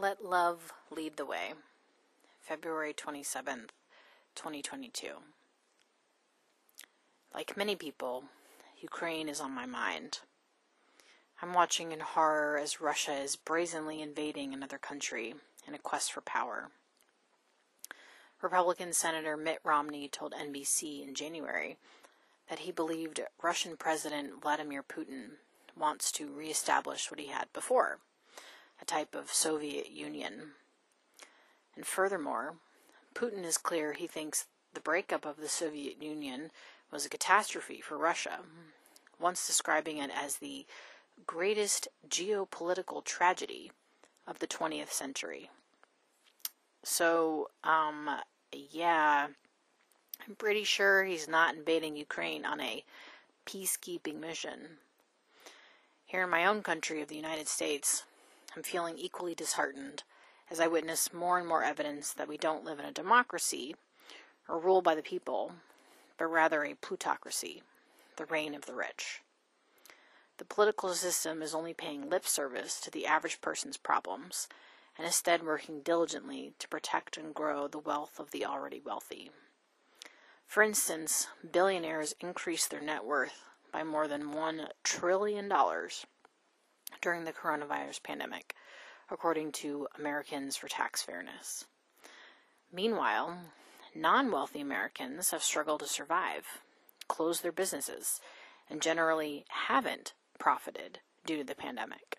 Let Love Lead the Way, February 27th, 2022. Like many people, Ukraine is on my mind. I'm watching in horror as Russia is brazenly invading another country in a quest for power. Republican Senator Mitt Romney told NBC in January that he believed Russian President Vladimir Putin wants to reestablish what he had before a type of Soviet Union. And furthermore, Putin is clear he thinks the breakup of the Soviet Union was a catastrophe for Russia, once describing it as the greatest geopolitical tragedy of the 20th century. So, um, yeah, I'm pretty sure he's not invading Ukraine on a peacekeeping mission. Here in my own country of the United States, I'm feeling equally disheartened as I witness more and more evidence that we don't live in a democracy or rule by the people, but rather a plutocracy, the reign of the rich. The political system is only paying lip service to the average person's problems and instead working diligently to protect and grow the wealth of the already wealthy. For instance, billionaires increase their net worth by more than $1 trillion during the coronavirus pandemic, according to Americans for Tax Fairness. Meanwhile, non wealthy Americans have struggled to survive, closed their businesses, and generally haven't profited due to the pandemic.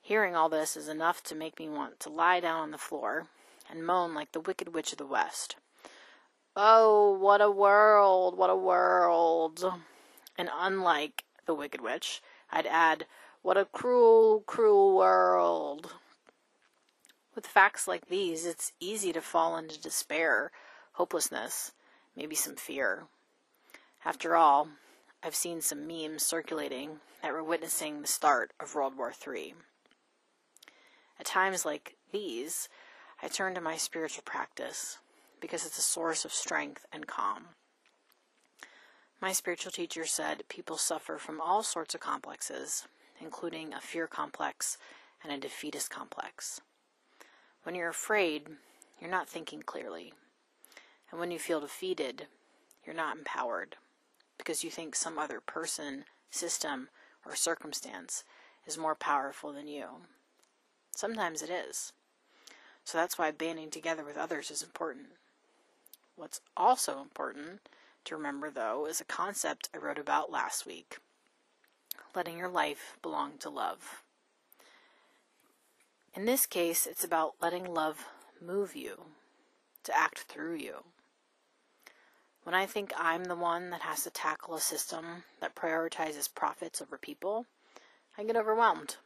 Hearing all this is enough to make me want to lie down on the floor and moan like the Wicked Witch of the West. Oh, what a world, what a world. And unlike the Wicked Witch, I'd add, what a cruel, cruel world. With facts like these, it's easy to fall into despair, hopelessness, maybe some fear. After all, I've seen some memes circulating that we're witnessing the start of World War III. At times like these, I turn to my spiritual practice because it's a source of strength and calm. My spiritual teacher said people suffer from all sorts of complexes, including a fear complex and a defeatist complex. When you're afraid, you're not thinking clearly. And when you feel defeated, you're not empowered because you think some other person, system, or circumstance is more powerful than you. Sometimes it is. So that's why banding together with others is important. What's also important to remember, though, is a concept I wrote about last week letting your life belong to love. In this case, it's about letting love move you, to act through you. When I think I'm the one that has to tackle a system that prioritizes profits over people, I get overwhelmed.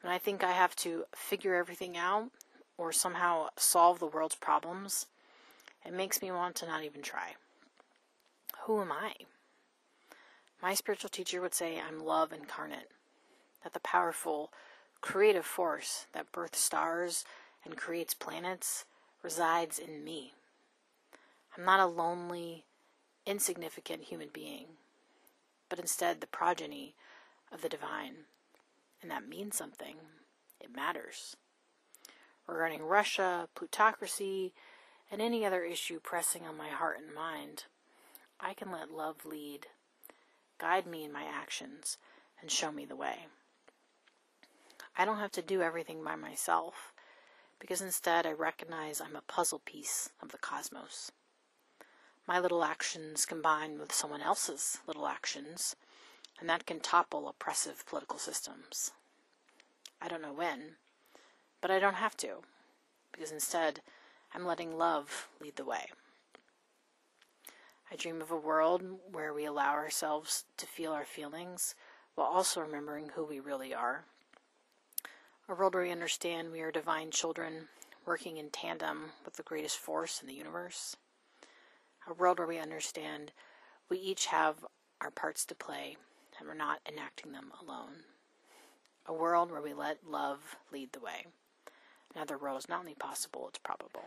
When I think I have to figure everything out or somehow solve the world's problems, it makes me want to not even try. Who am I? My spiritual teacher would say I'm love incarnate, that the powerful, creative force that births stars and creates planets resides in me. I'm not a lonely, insignificant human being, but instead the progeny of the divine. And that means something. It matters. Regarding Russia, plutocracy, and any other issue pressing on my heart and mind, I can let love lead, guide me in my actions, and show me the way. I don't have to do everything by myself, because instead I recognize I'm a puzzle piece of the cosmos. My little actions combine with someone else's little actions, and that can topple oppressive political systems. I don't know when, but I don't have to, because instead I'm letting love lead the way. I dream of a world where we allow ourselves to feel our feelings while also remembering who we really are. A world where we understand we are divine children working in tandem with the greatest force in the universe. A world where we understand we each have our parts to play and we're not enacting them alone. A world where we let love lead the way. Another world is not only possible, it's probable.